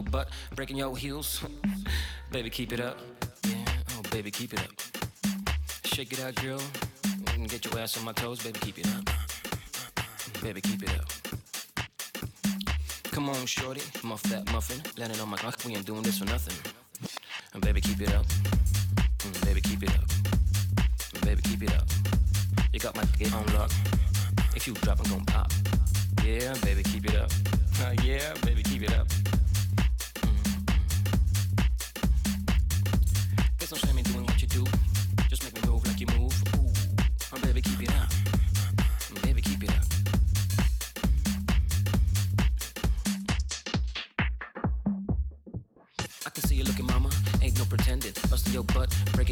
your butt, breaking your heels. baby, keep it up. Yeah, oh, baby, keep it up. Shake it out, girl. Get your ass on my toes, baby, keep it up. Baby, keep it up. Come on, shorty, muff that muffin. Landing on my cock, we ain't doing this for nothing. And baby, keep it up. And baby, keep it up. Baby, keep it up. You got my dick on lock. If you drop, I'm gon' pop. Yeah, baby, keep it up. Uh, yeah, baby.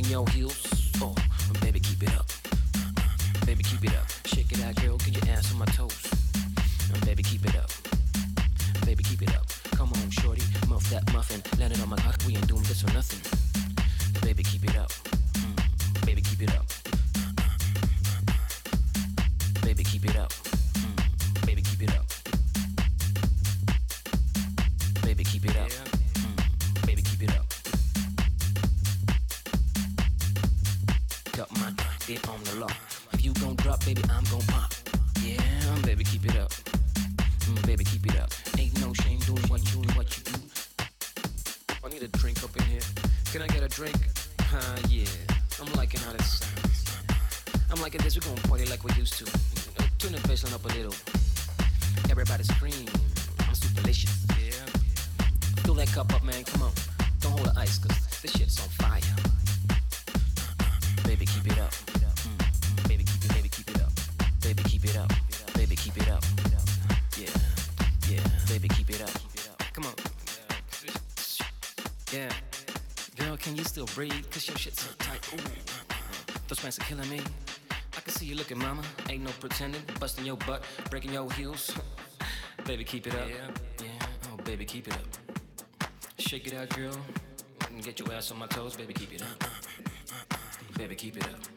Your heels. cause your shit's so tight. Ooh. Uh-uh. Those pants are killing me. I can see you looking, mama. Ain't no pretending. Busting your butt, breaking your heels. baby, keep it up. Yeah, yeah. Oh, baby, keep it up. Shake it out, girl. Get your ass on my toes, baby, keep it up. Uh-uh. Uh-uh. Baby, keep it up.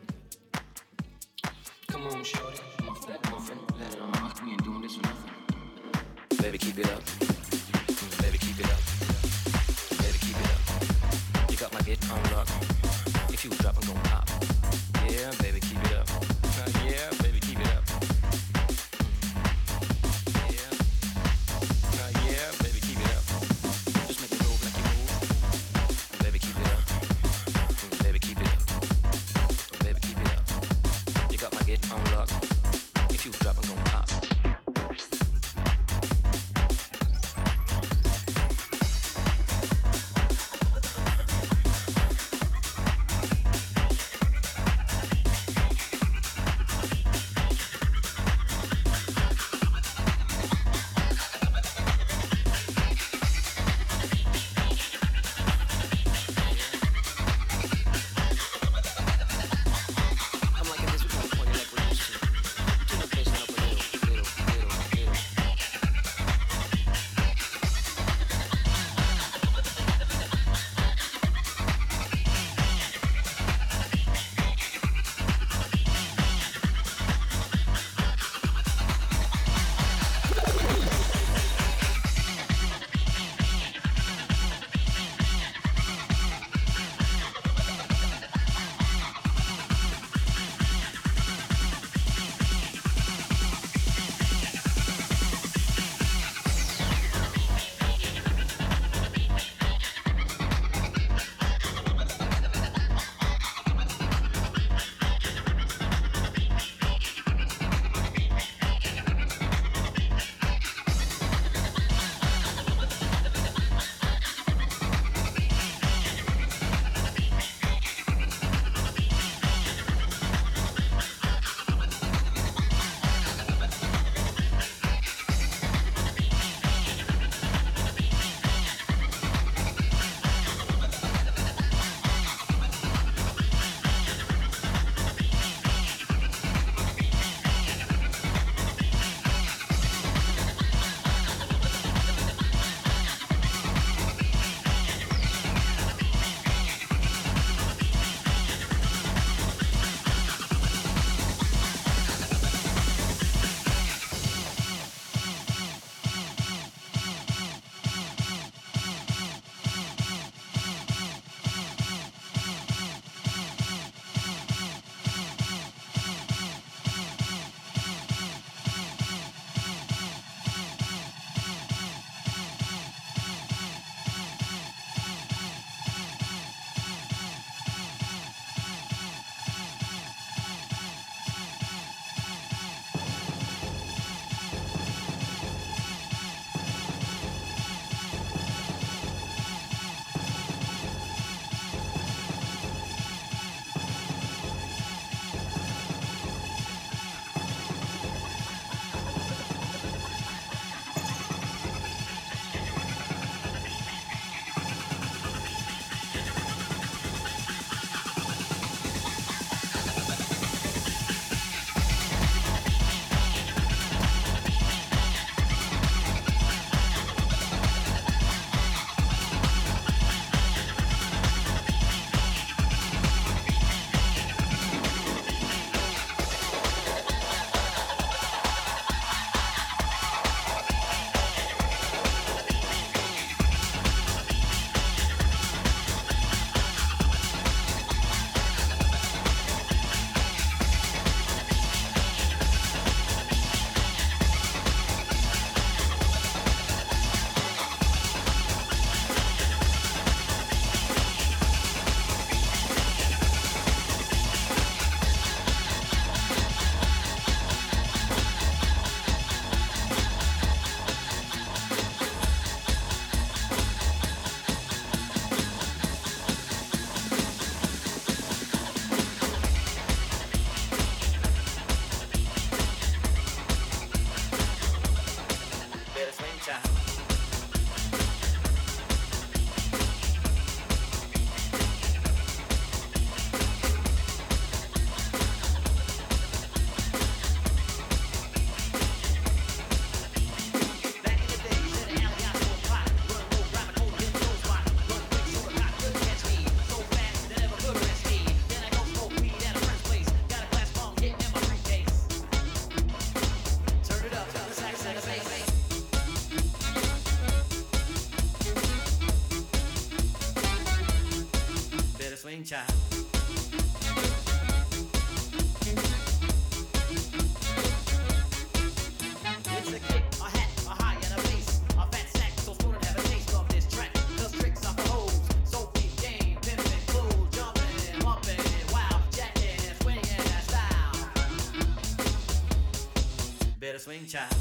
Swing child.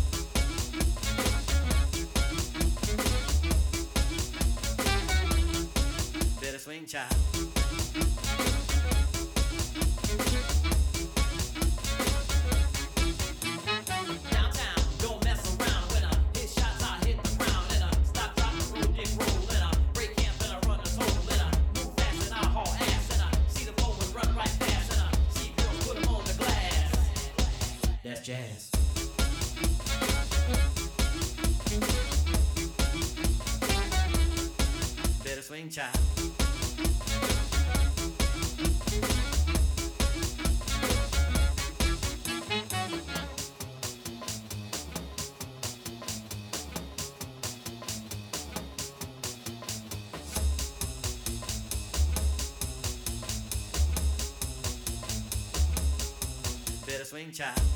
Better swing child. Child.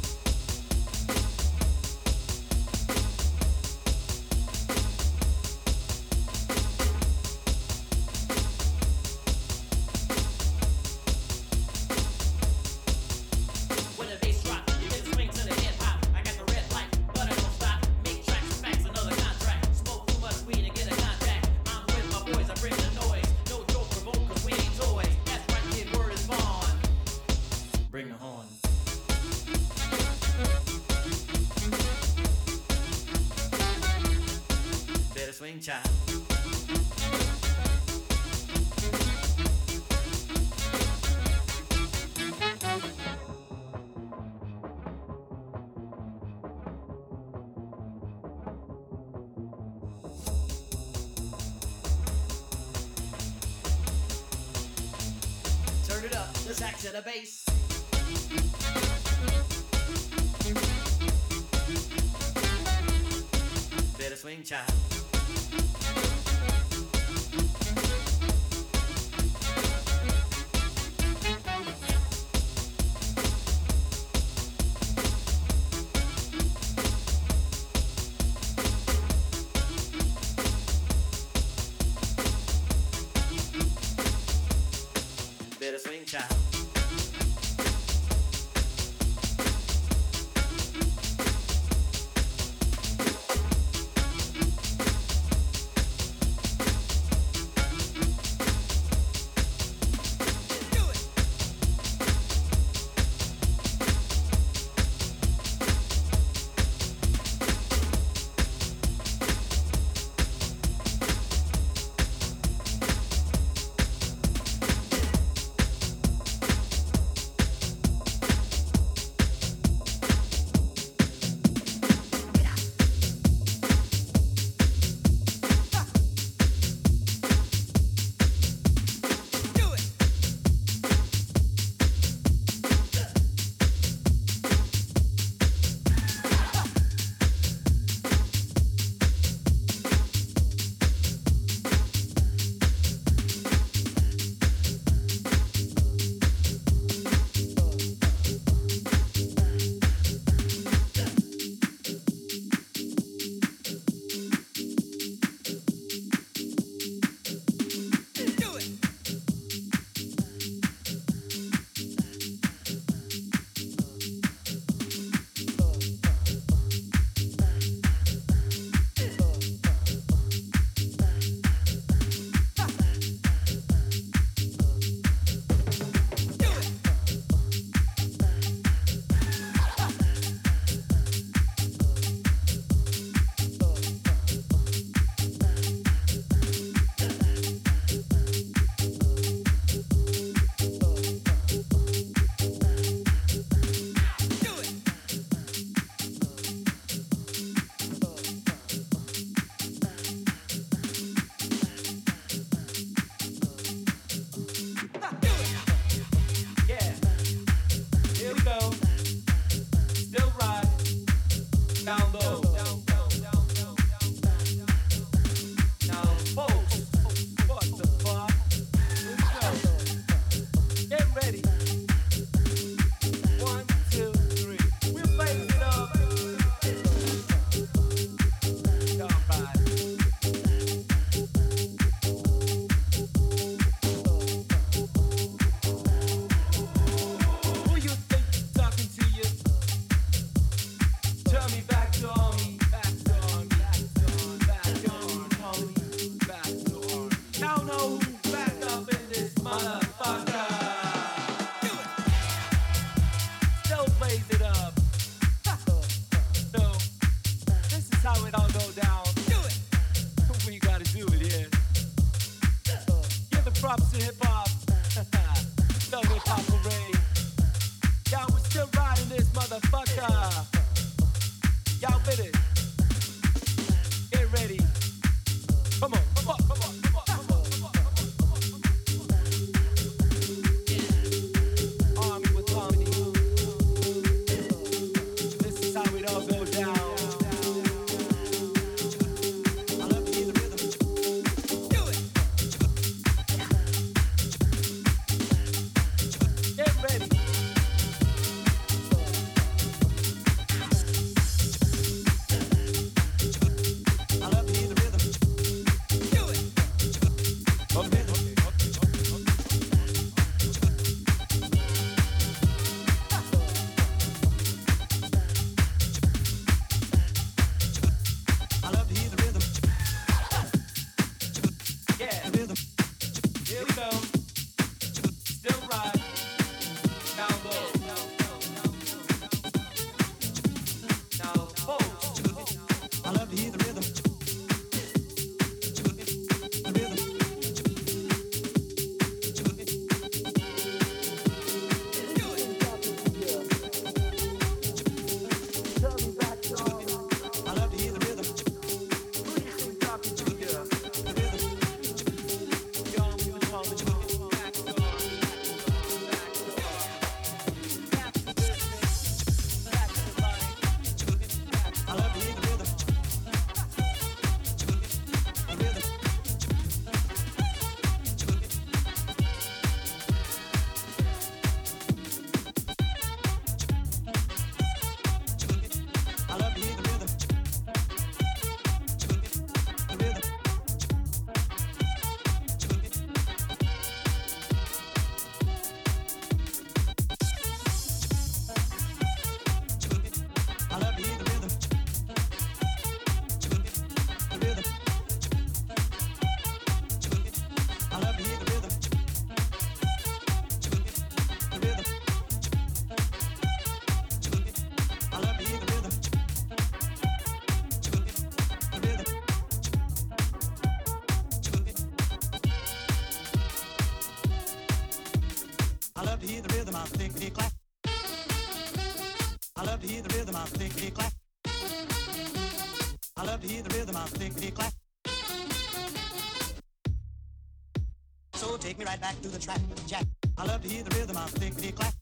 back to the track, Jack. I love to hear the rhythm of the click, click, clack.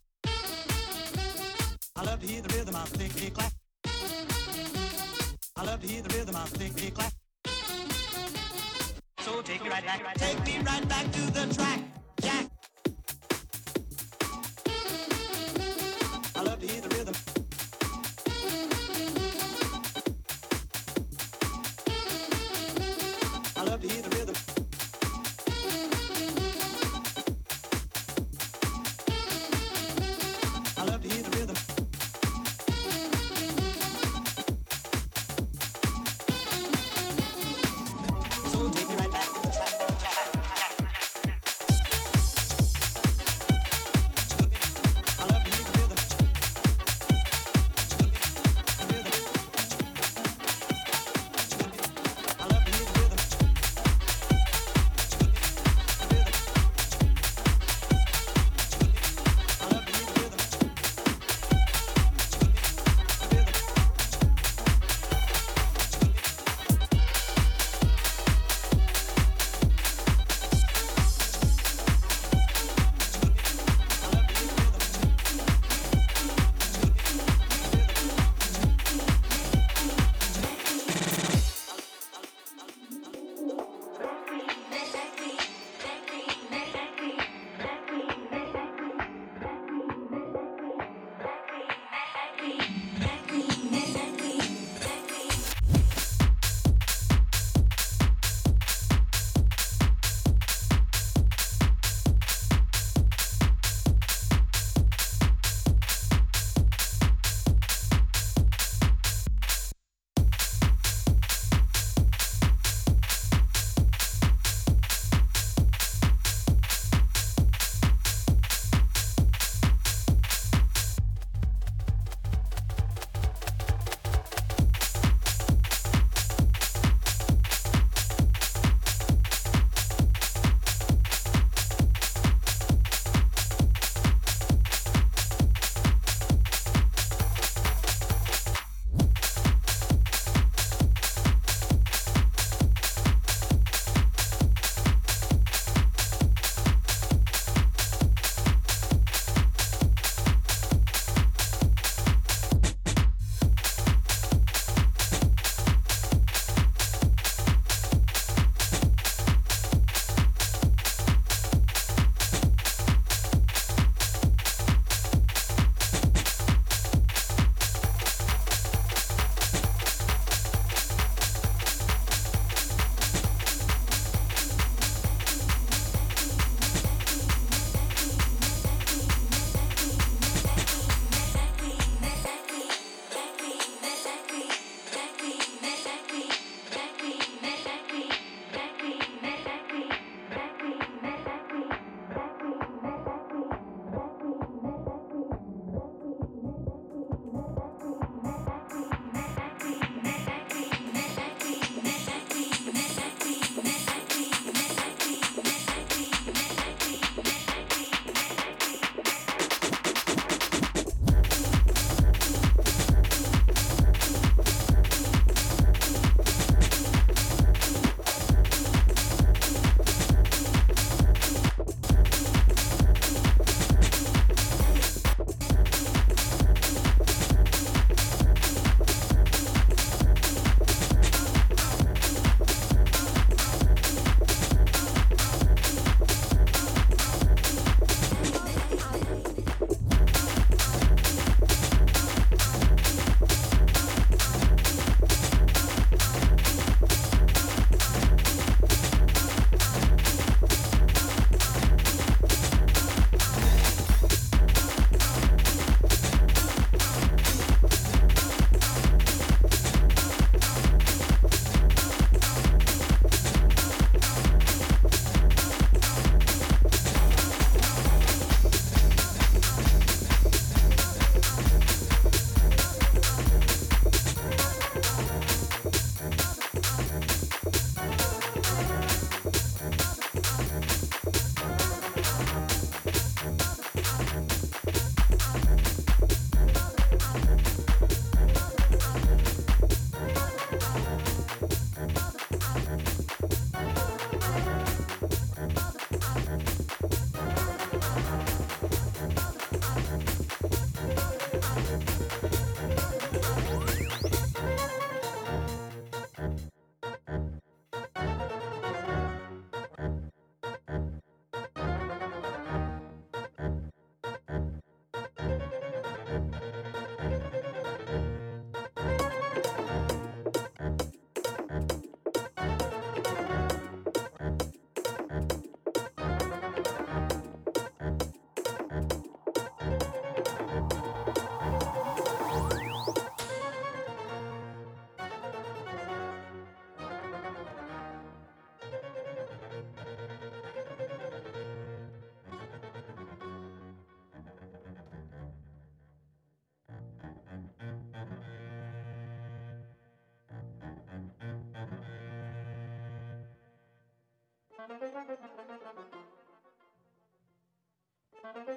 Thank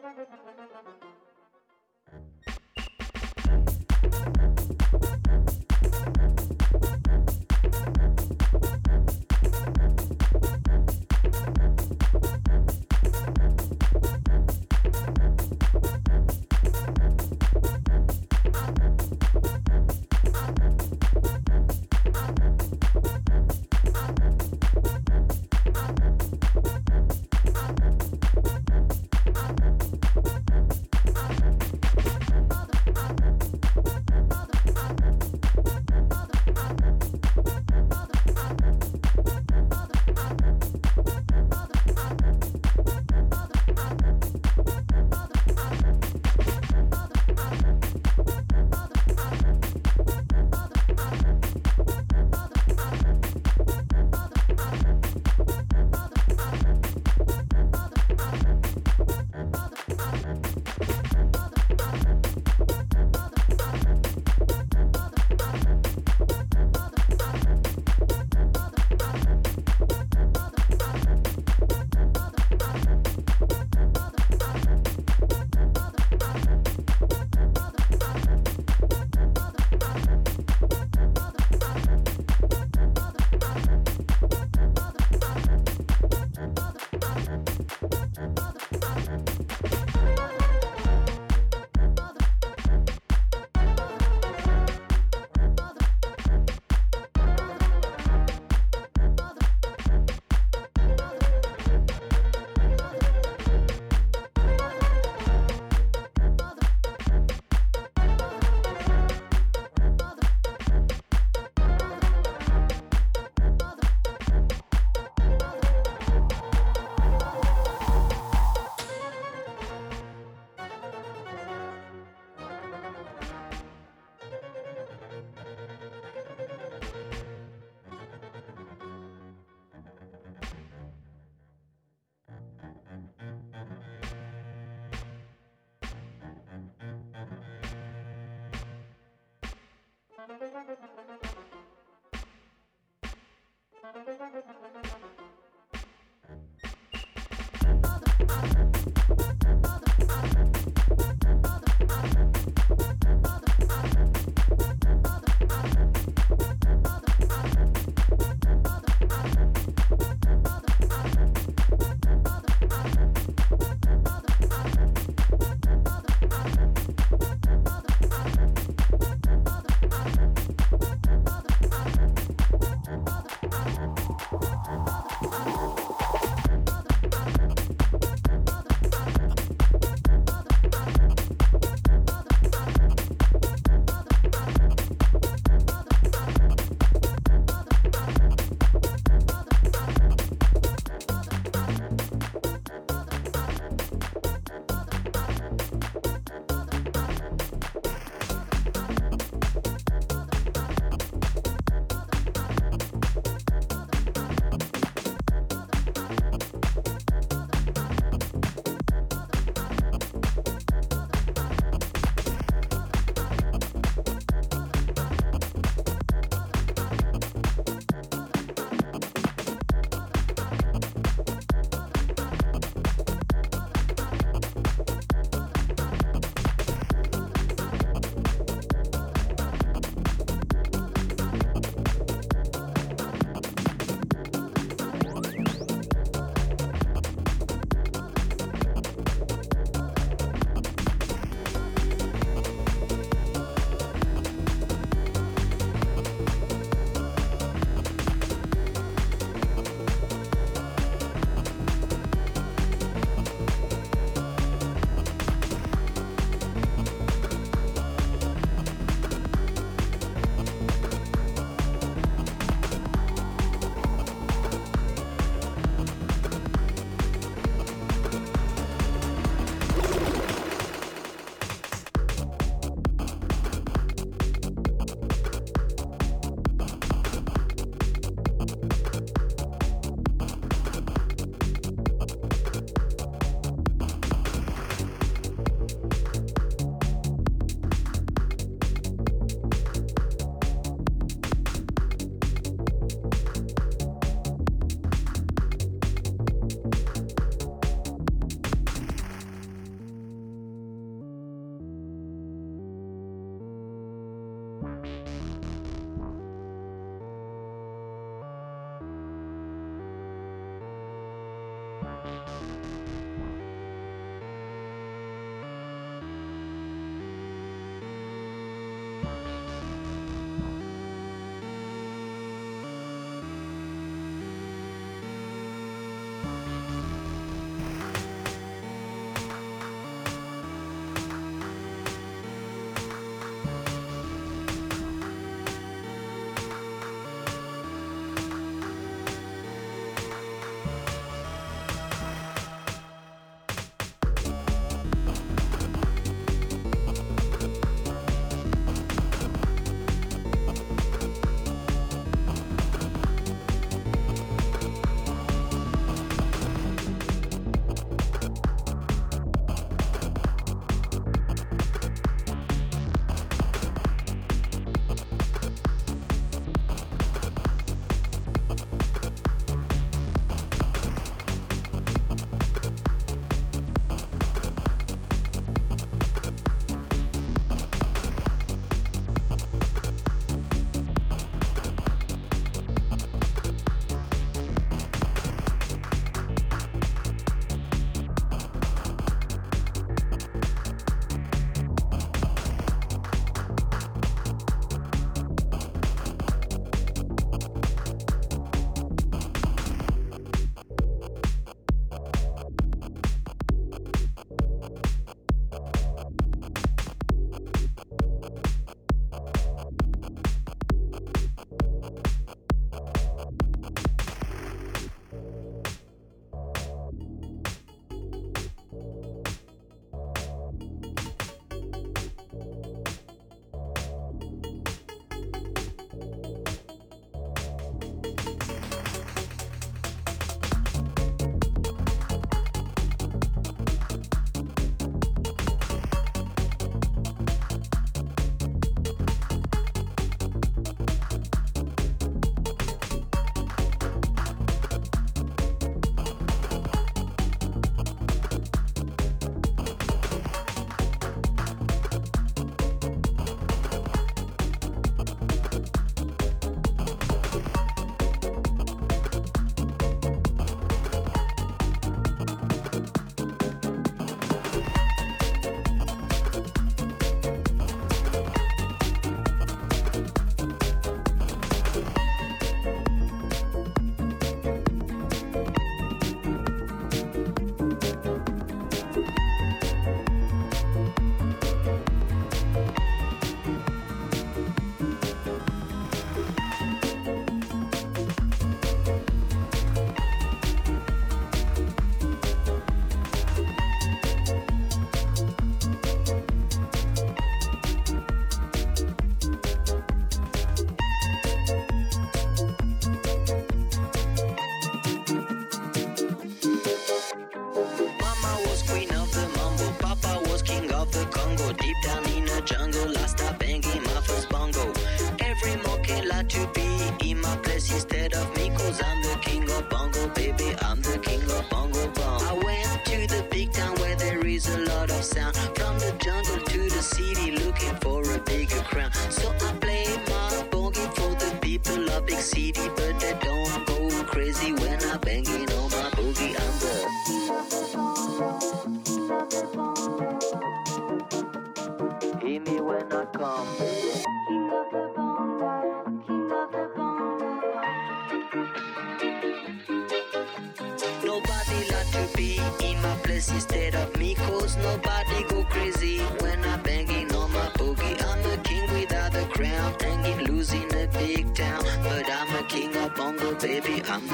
you.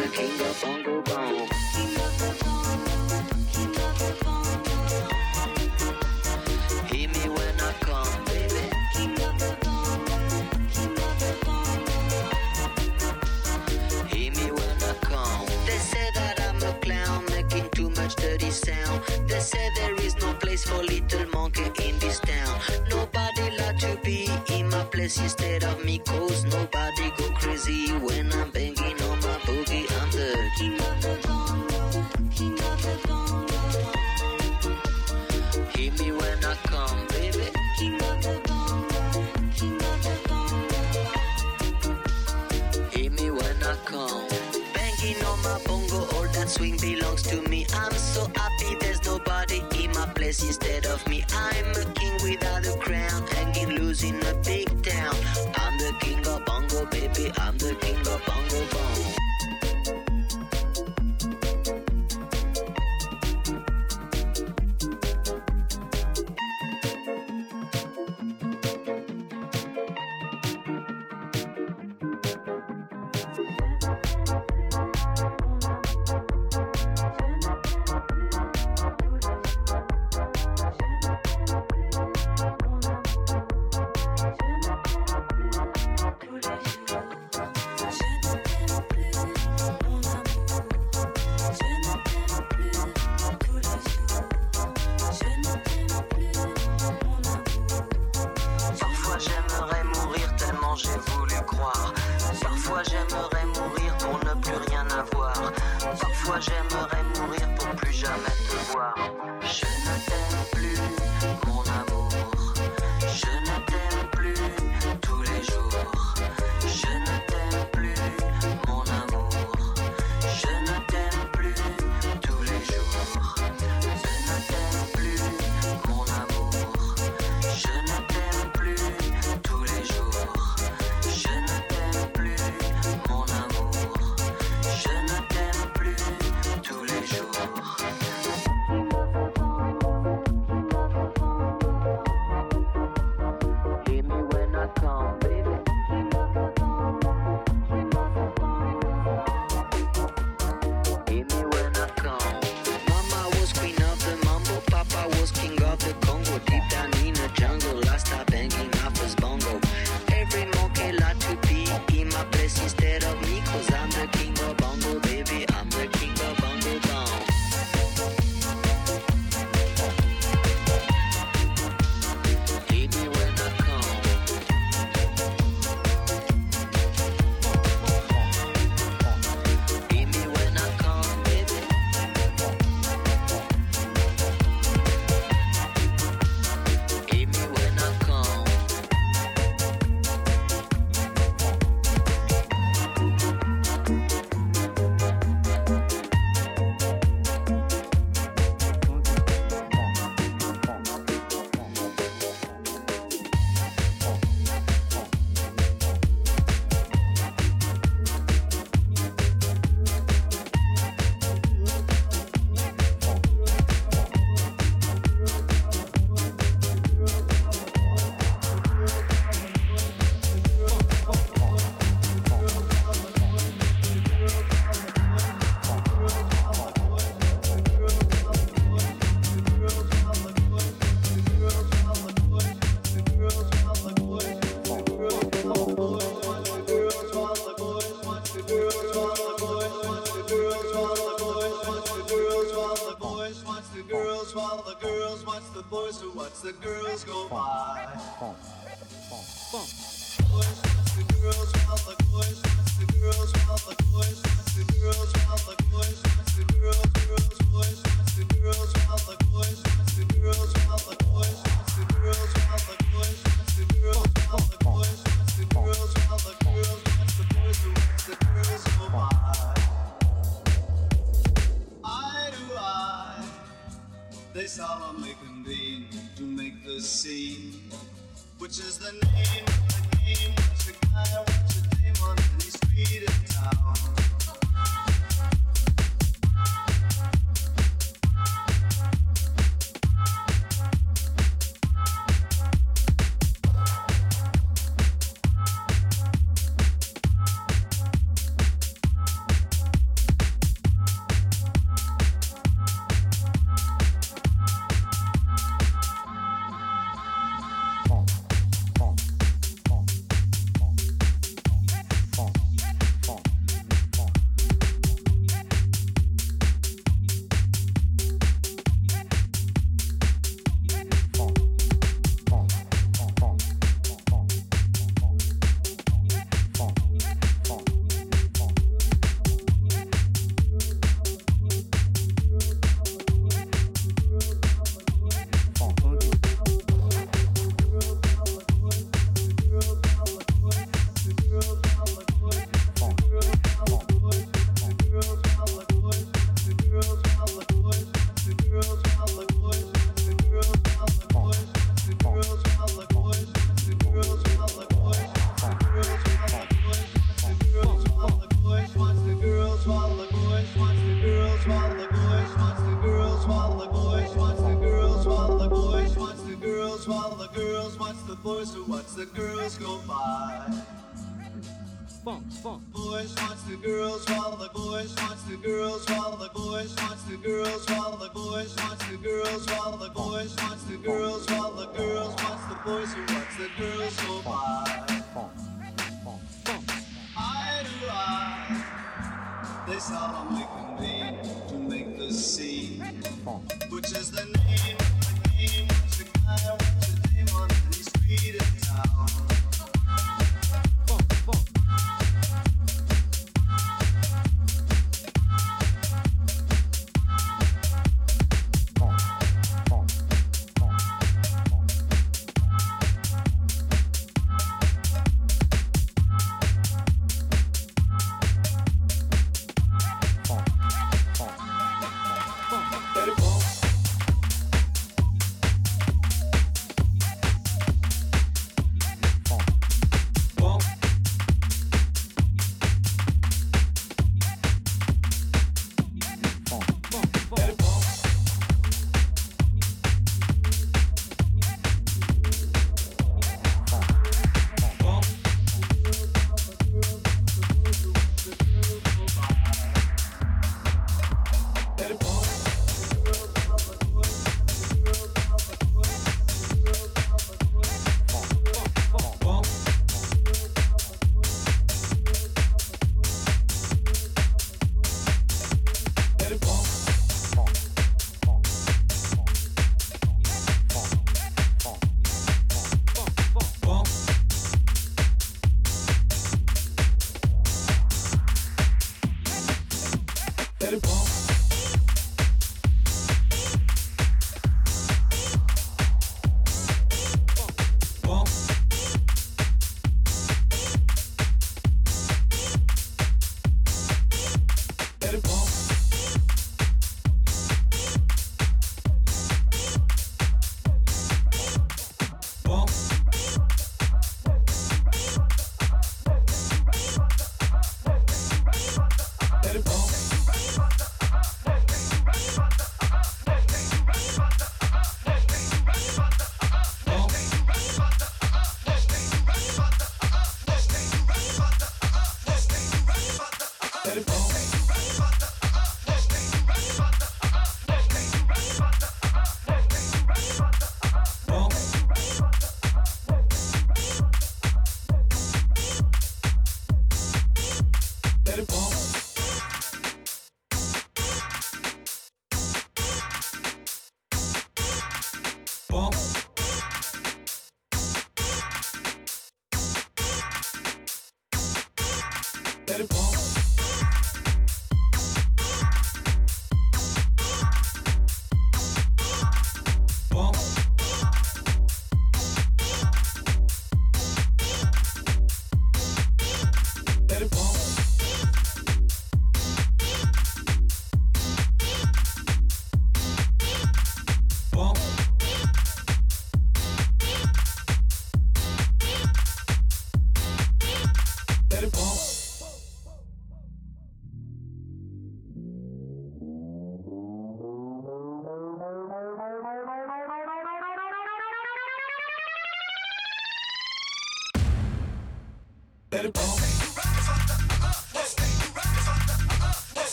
the king of bongo. Hear me when I come, baby. Hear me when I come. They say that I'm a clown, making too much dirty sound. They say there is no place for little monkey in this town. Nobody like to be in my place instead of me, cause nobody go crazy when I'm banging. 是？Hit me when I come, baby. Me when I come. On my bongo, all that swing belongs to me. I'm so happy there's nobody in my place instead of me. I'm a king without a crown, loose in big town. I'm the king of bongo, baby. I'm the king of bongo. The girls go by.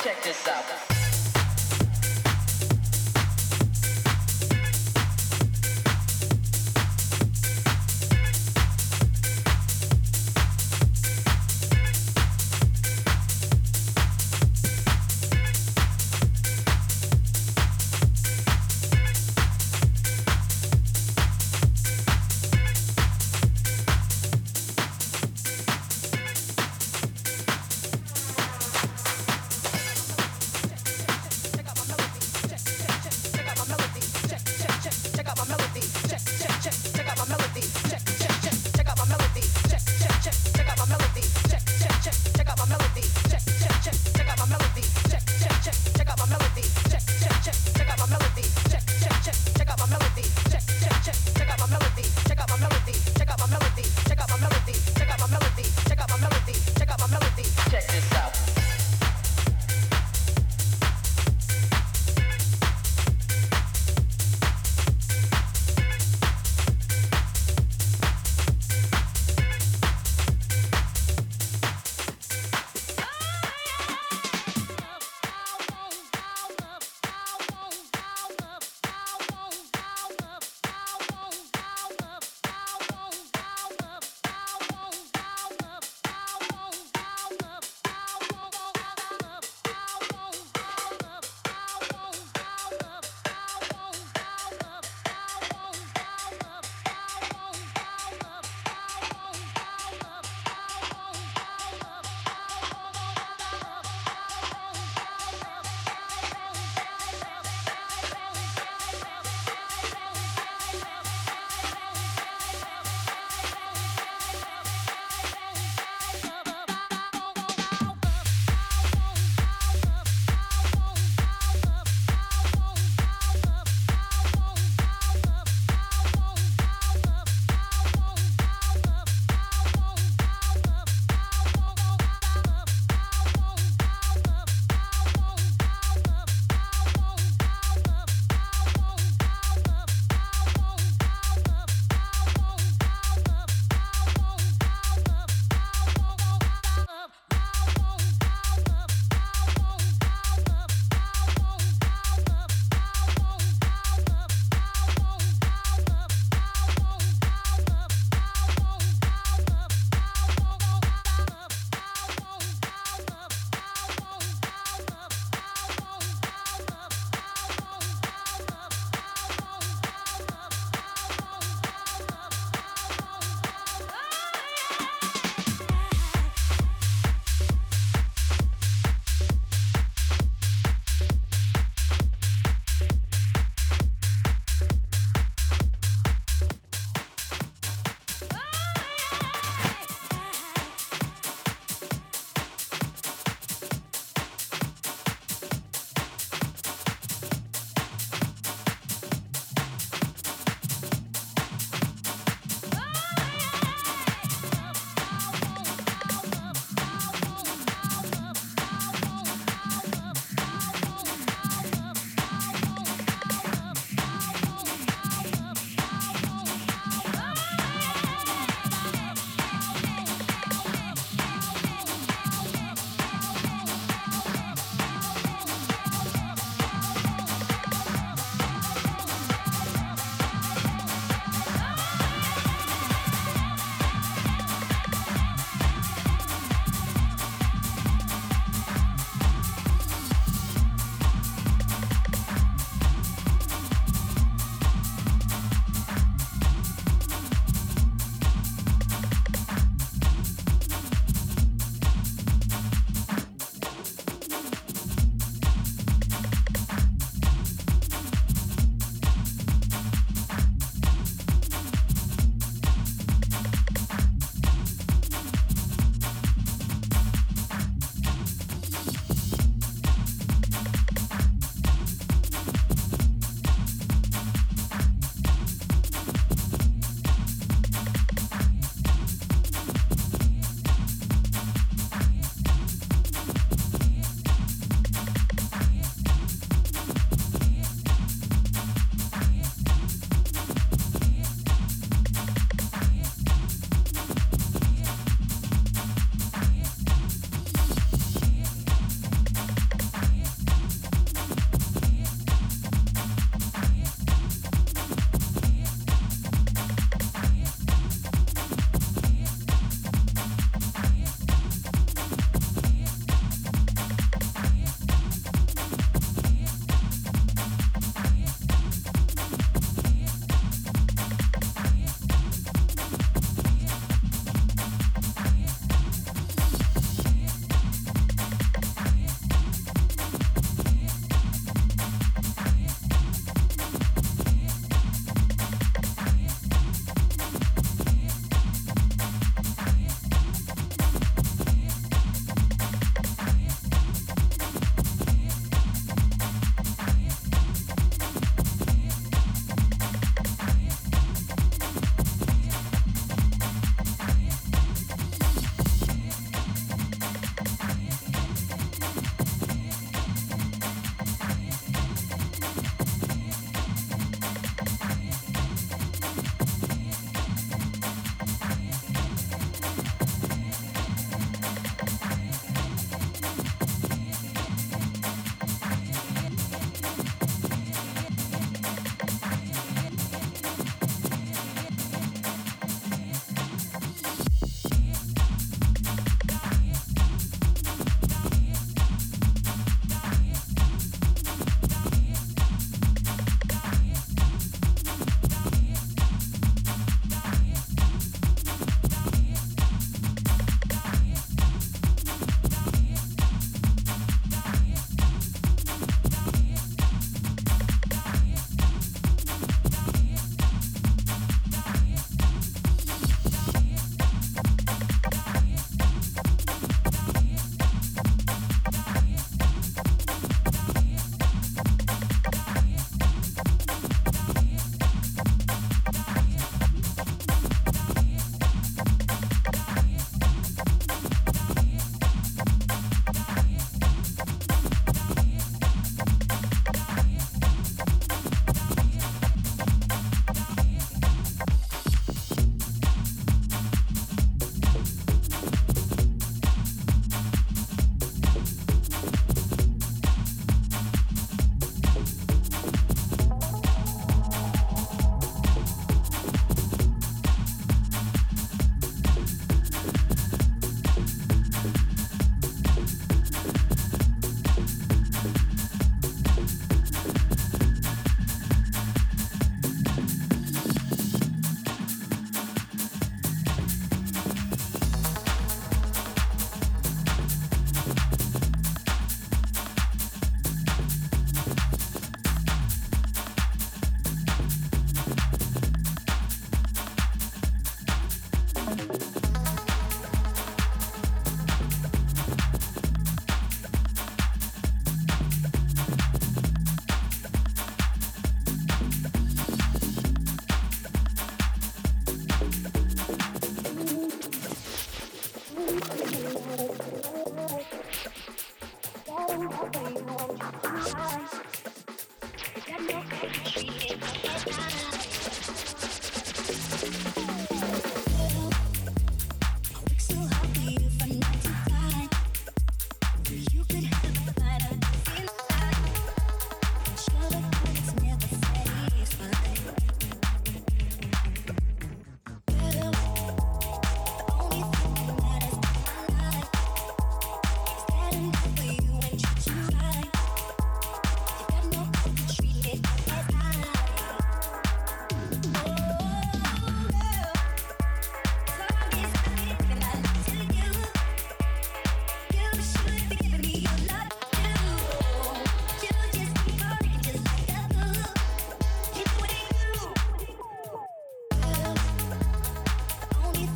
Check this out.